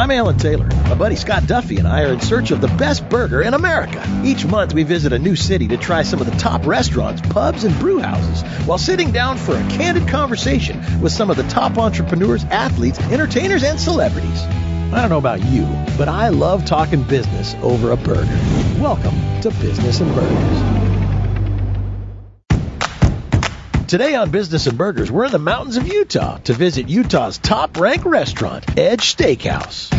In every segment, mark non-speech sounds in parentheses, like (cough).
I'm Alan Taylor. My buddy Scott Duffy and I are in search of the best burger in America. Each month we visit a new city to try some of the top restaurants, pubs, and brew houses while sitting down for a candid conversation with some of the top entrepreneurs, athletes, entertainers, and celebrities. I don't know about you, but I love talking business over a burger. Welcome to Business and Burgers. Today on Business and Burgers, we're in the mountains of Utah to visit Utah's top ranked restaurant, Edge Steakhouse.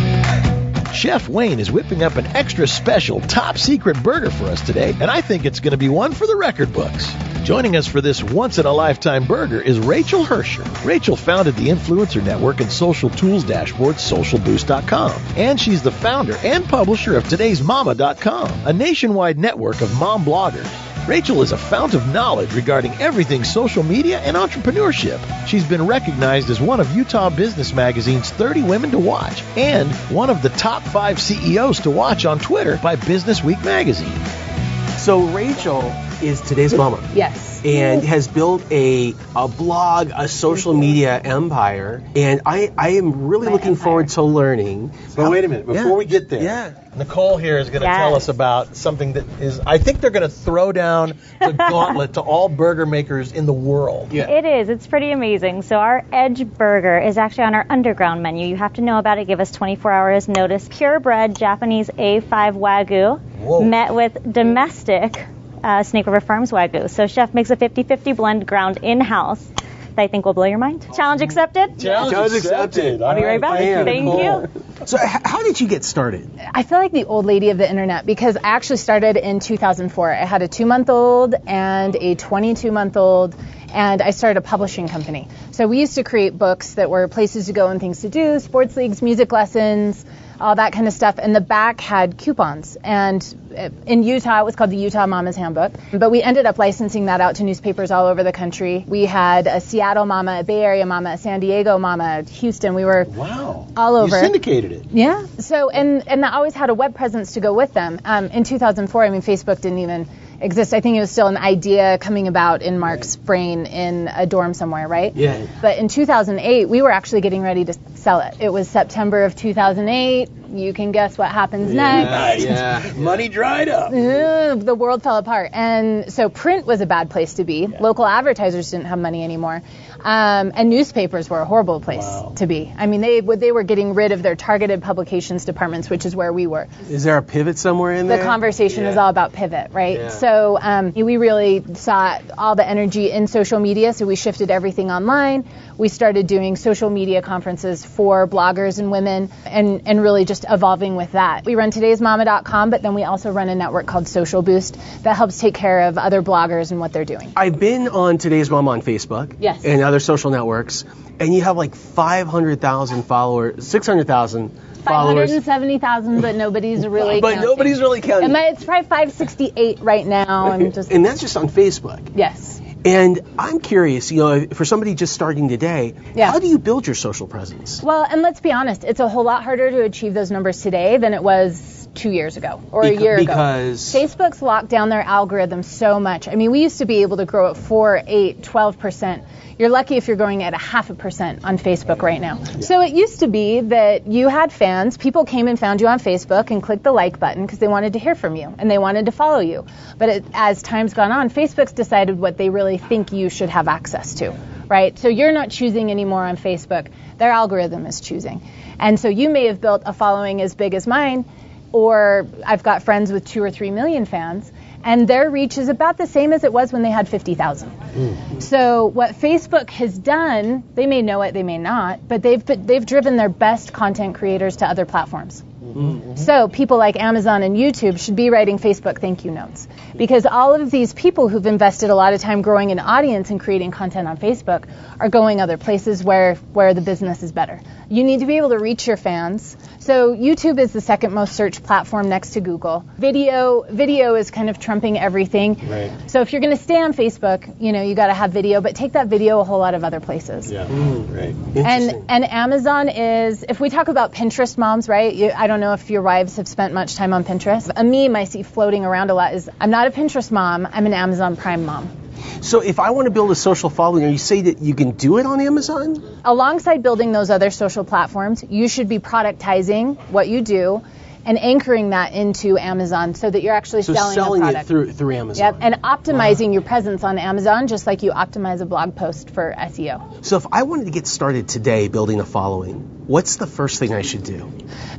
Chef Wayne is whipping up an extra special top secret burger for us today, and I think it's going to be one for the record books. Joining us for this once in a lifetime burger is Rachael Herrscher. Rachel founded the influencer network and social tools dashboard socialboost.com, and she's the founder and publisher of today's mama.com, a nationwide network of mom bloggers. Rachael is a fount of knowledge regarding everything social media and entrepreneurship. She's been recognized as one of Utah Business Magazine's 30 Women to Watch and one of the top five CEOs to watch on Twitter by Business Week magazine. So Rachael is today's mama. Yes. And has built a, a blog, a social media empire. And I, I am really My looking empire. forward to learning. But wait a minute, before Yeah. we get there, Yeah. Nicole here is going to Yes. tell us about something that is, I think they're going to throw down the (laughs) gauntlet to all burger makers in the world. Yeah. It is. It's pretty amazing. So our Edge Burger is actually on our underground menu. You have to know about it. Give us 24 hours notice. Purebred Japanese A5 Wagyu Whoa. met with domestic uh, Snake River Farms Wagyu. So chef makes a 50-50 blend ground in-house that I think will blow your mind. Challenge accepted. Challenge accepted. I'll be right back. I am. Thank Cool. you. (laughs) So h- how did you get started? I feel like the old lady of the internet because I actually started in 2004. I had a two month old and a 22 month old, and I started a publishing company. So we used to create books that were places to go and things to do, sports leagues, music lessons, all that kind of stuff. And the back had coupons. And in Utah, it was called the Utah Mama's Handbook. But we ended up licensing that out to newspapers all over the country. We had a Seattle Mama, a Bay Area Mama, a San Diego Mama, Houston. We were Wow. All over. You syndicated it. yeah. So and and I always had a web presence to go with them. Um, in 2004, I mean, Facebook didn't even exist. I think it was still an idea coming about in Mark's brain in a dorm somewhere, right? Yeah. But in 2008, we were actually getting ready to sell it. It was September of 2008. You can guess what happens next. Yeah. (laughs) Money dried up. Ugh, the world fell apart. And so print was a bad place to be. Local advertisers didn't have money anymore. Um, and newspapers were a horrible place Wow. to be. I mean, they they were getting rid of their targeted publications departments, which is where we were. Is there a pivot somewhere in The there? The conversation is all about pivot, right? Yeah. So um, we really saw all the energy in social media, so we shifted everything online. We started doing social media conferences for bloggers and women, and and really just evolving with that. We run today'smama.com, but then we also run a network called Social Boost that helps take care of other bloggers and what they're doing. I've been on Today's Mom on Facebook Yes. and other social networks, and you have like 500,000 followers, 600,000 followers. 570,000, but nobody's really. But counting. nobody's really counting. It's probably 568 right now. I'm just. and that's just on Facebook. Yes. And I'm curious, you know, for somebody just starting today, Yeah. how do you build your social presence? Well, and let's be honest, it's a whole lot harder to achieve those numbers today than it was two years ago or a year because- ago. Facebook's locked down their algorithm so much. I mean, we used to be able to grow at 4, 8, 12%. You're lucky if you're going at a half a percent on Facebook right now. So it used to be that you had fans, people came and found you on Facebook and clicked the like button because they wanted to hear from you and they wanted to follow you. But it, as time's gone on, Facebook's decided what they really think you should have access to right? So you're not choosing anymore on Facebook. Their algorithm is choosing. And so you may have built a following as big as mine, or I've got friends with two or three million fans, and their reach is about the same as it was when they had 50,000. Hmm. So what Facebook has done, they may know it, they may not, but they've they've driven their best content creators to other platforms. Mm-hmm. So people like Amazon and YouTube should be writing Facebook thank you notes because all of these people who've invested a lot of time growing an audience and creating content on Facebook are going other places where where the business is better. You need to be able to reach your fans. So YouTube is the second most searched platform next to Google. Video video is kind of trumping everything. Right. So if you're going to stay on Facebook, you know, you got to have video, but take that video a whole lot of other places. Yeah. Mm-hmm. Right. And and Amazon is if we talk about Pinterest moms, right? You, I don't know if your wives have spent much time on Pinterest. A meme I see floating around a lot is I'm not a Pinterest mom, I'm an Amazon Prime mom. So if I want to build a social following, are you say that you can do it on Amazon? Alongside building those other social platforms, you should be productizing what you do and anchoring that into Amazon so that you're actually So selling, selling it product. through through Amazon. Yep, and optimizing your presence on Amazon just like you optimize a blog post for SEO. So if I wanted to get started today building a following, what's the first thing I should do?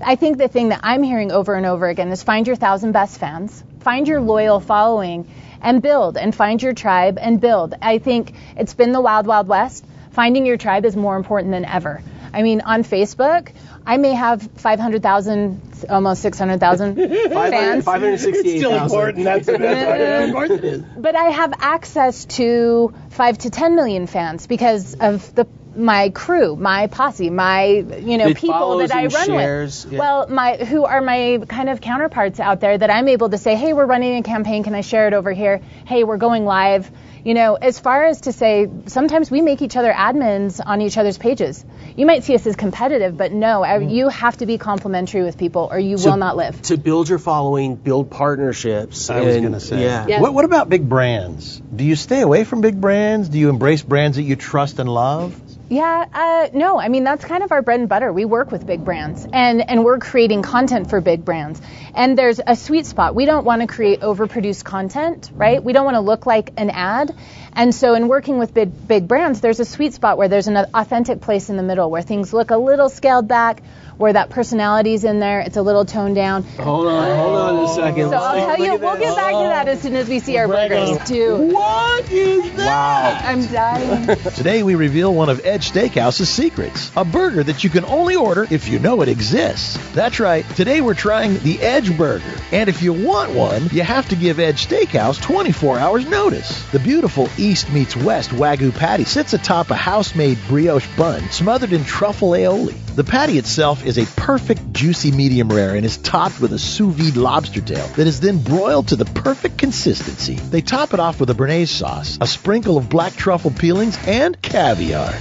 I think the thing that I'm hearing over and over again is find your thousand best fans, find your loyal following, and build, and find your tribe and build. I think it's been the wild, wild west. Finding your tribe is more important than ever. I mean, on Facebook, I may have 500,000, almost 600,000 (laughs) fans. 568,000. That's, that's (laughs) important it is. but I have access to five to ten million fans because of the my crew, my posse, my you know It people that I and run shares, with. yeah. Well, my who are my kind of counterparts out there that I'm able to say, hey, we're running a campaign. Can I share it over here? Hey, we're going live. You know, as far as to say, sometimes we make each other admins on each other's pages. You might see us as competitive, but no, I- mm-hmm. you have to be complimentary with people or you will not live. To build your following, build partnerships. I was going to say. Yeah. Yeah. What, what about big brands? Do you stay away from big brands? Do you embrace brands that you trust and love? Yeah, uh, no, I mean that's kind of our bread and butter. We work with big brands, and and we're creating content for big brands. And there's a sweet spot. We don't want to create overproduced content, right? We don't want to look like an ad. And so in working with big big brands, there's a sweet spot where there's an authentic place in the middle where things look a little scaled back, where that personality's in there. It's a little toned down. Hold on, hold on a second. So I'll tell you, we'll get back to that as soon as we see our burgers. Dude, What is that? Wow. I'm dying. (laughs) Today we reveal one of Edge Steakhouse's secrets, a burger that you can only order if you know it exists. That's right, today we're trying the Edge Burger. And if you want one, you have to give Edge Steakhouse 24 hours notice. The beautiful East meets West Wagyu patty sits atop a house-made brioche bun smothered in truffle aioli. The patty itself is a perfect juicy medium rare and is topped with a sous vide lobster tail that is then broiled to the perfect consistency. They top it off with a béarnaise sauce, a sprinkle of black truffle peelings, and caviar.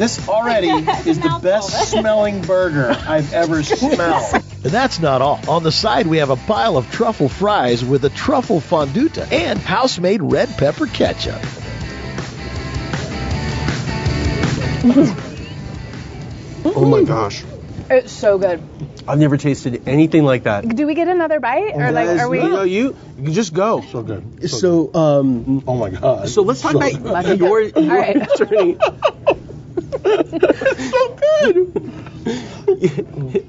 This already (laughs) is the best smelling burger I've ever (laughs) smelled. And that's not all. On the side, we have a pile of truffle fries with a truffle fonduta and house-made red pepper ketchup. (laughs) Oh my gosh. It's so good. I've never tasted anything like that. Do we get another bite, or like, are we? No, you, you just go. So good. So, um, Oh my god. so let's talk about your, your right. journey. So good.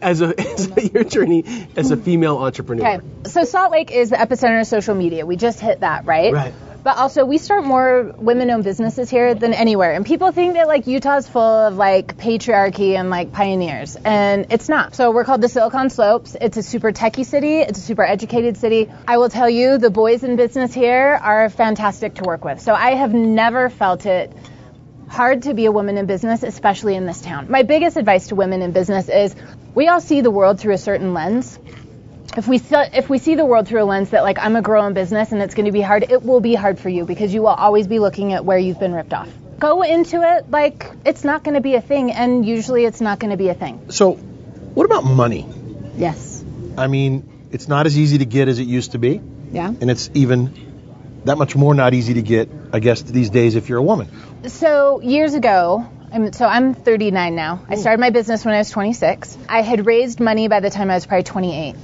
As a, as a your journey as a female entrepreneur. Okay, so Salt Lake is the epicenter of social media. We just hit that, right? Right. But also, we start more women-owned businesses here than anywhere, and people think that like Utah's full of like patriarchy and like pioneers, and it's not. So we're called the Silicon Slopes. It's a super techie city. It's a super educated city. I will tell you, the boys in business here are fantastic to work with. So I have never felt it hard to be a woman in business, especially in this town. My biggest advice to women in business is we all see the world through a certain lens. If we see, if we see the world through a lens that like I'm a girl in business and it's going to be hard, it will be hard for you because you will always be looking at where you've been ripped off. Go into it like it's not going to be a thing, and usually it's not going to be a thing. So, what about money? Yes. I mean, it's not as easy to get as it used to be, Yeah. and it's even that much more not easy to get, I guess, these days if you're a woman. So years ago, I'm, so I'm 39 now. I started my business when I was 26. I had raised money by the time I was probably 28.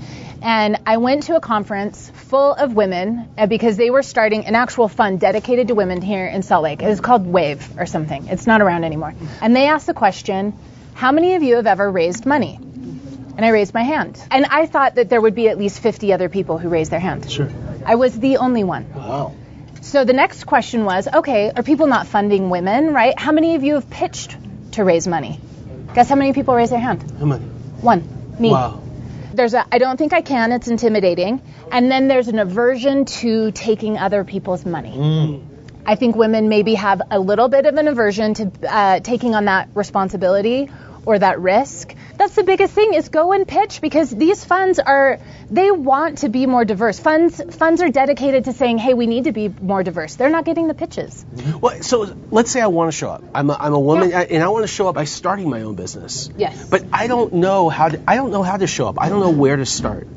And I went to a conference full of women uh, because they were starting an actual fund dedicated to women here in Salt Lake. It was called Wave or something. It's not around anymore. And they asked the question, how many of you have ever raised money? And I raised my hand. And I thought that there would be at least 50 other people who raised their hand. Sure. I was the only one. Wow. So the next question was, okay, are people not funding women, right? How many of you have pitched to raise money? Guess how many people raise their hand? How many? One. Me. Wow. There's a I don't think I can, it's intimidating. And then there's an aversion to taking other people's money. I think women maybe have a little bit of an aversion to uh, taking on that responsibility or that risk. That's the biggest thing is go and pitch because these funds are they want to be more diverse. Funds funds are dedicated to saying, "Hey, we need to be more diverse." They're not getting the pitches. Mm-hmm. Well, so let's say I want to show up. I'm a, I'm a woman, Yeah. and I want to show up by starting my own business. Yes. But I don't know how to. I don't know how to show up. I don't know where to start.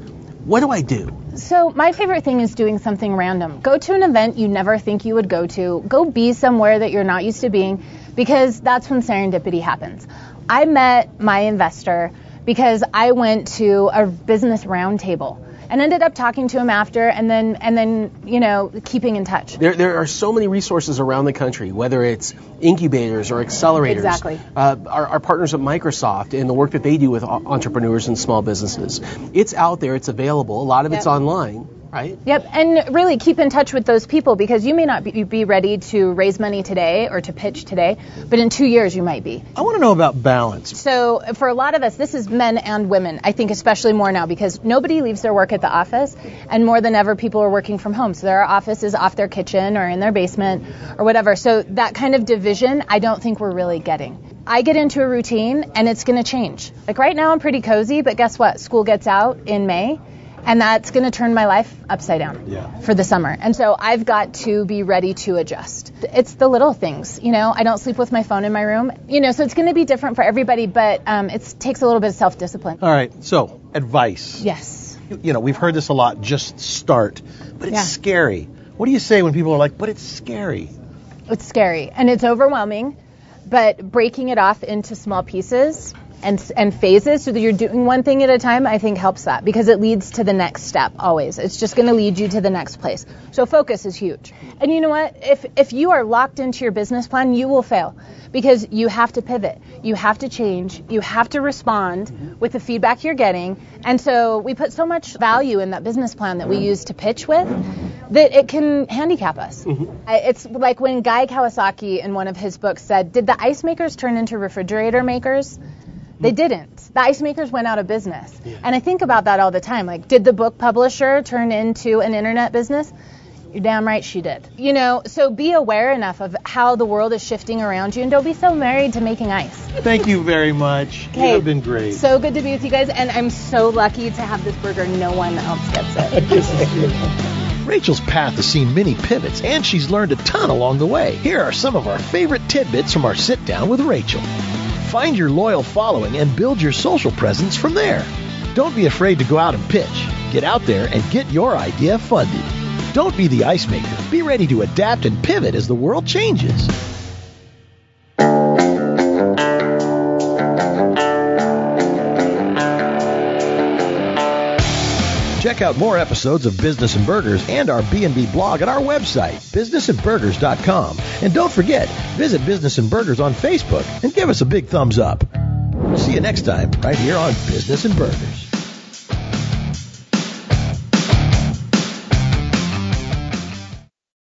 what do I do? So my favorite thing is doing something random. Go to an event you never think you would go to. Go be somewhere that you're not used to being because that's when serendipity happens. I met my investor because I went to a business roundtable and ended up talking to him after and then and then you know keeping in touch. There, there are so many resources around the country whether it's incubators or accelerators. Exactly. Uh, our, our, partners at microsoft and the work that they do with entrepreneurs and small businesses. It's out there. It's available. A lot of yep. it's online right? Yep, and really keep in touch with those people because you may not be, be, ready to raise money today or to pitch today, but in two years you might be. I want to know about balance. So for a lot of us, this is men and women. I think especially more now because nobody leaves their work at the office, and more than ever, people are working from home. So their office is off their kitchen or in their basement or whatever. So that kind of division, I don't think we're really getting. I get into a routine and it's going to change. Like right now, I'm pretty cozy, but guess what? School gets out in May and that's going to turn my life upside down yeah. for the summer. And so I've got to be ready to adjust. It's the little things, you know. I don't sleep with my phone in my room, you know. So it's going to be different for everybody, but um, it takes a little bit of self discipline. All right. So advice. Yes. You know, we've heard this a lot. Just start, but it's yeah. scary. What do you say when people are like, "But it's scary"? It's scary and it's overwhelming, but breaking it off into small pieces and and phases so that you're doing one thing at a time i think helps that because it leads to the next step always. It's just going to lead you to the next place. So focus is huge. And you know what? If if you are locked into your business plan you will fail because you have to pivot. You have to change. You have to respond with the feedback you're getting. And so we put so much value in that business plan that we use to pitch with that it can handicap us. Mm-hmm. it's like when guy kawasaki in one of his books said did the ice makers turn into refrigerator makers they didn't. The ice makers went out of business. Yeah. And I think about that all the time. Like, did the book publisher turn into an internet business? You're damn right she did. You know, so be aware enough of how the world is shifting around you and don't be so married to making ice. Thank you very much. Okay. You have been great. So good to be with you guys, and I'm so lucky to have this burger. No one else gets it. (laughs) Rachael's path has seen many pivots, and she's learned a ton along the way. Here are some of our favorite tidbits from our sit down with Rachael. Find your loyal following and build your social presence from there. Don't be afraid to go out and pitch. Get out there and get your idea funded. Don't be the ice maker. Be ready to adapt and pivot as the world changes. Check out more episodes of Business and Burgers and our B&B blog at our website, businessandburgers.com. And don't forget, visit Business and Burgers on Facebook and give us a big thumbs up. See you next time right here on Business and Burgers.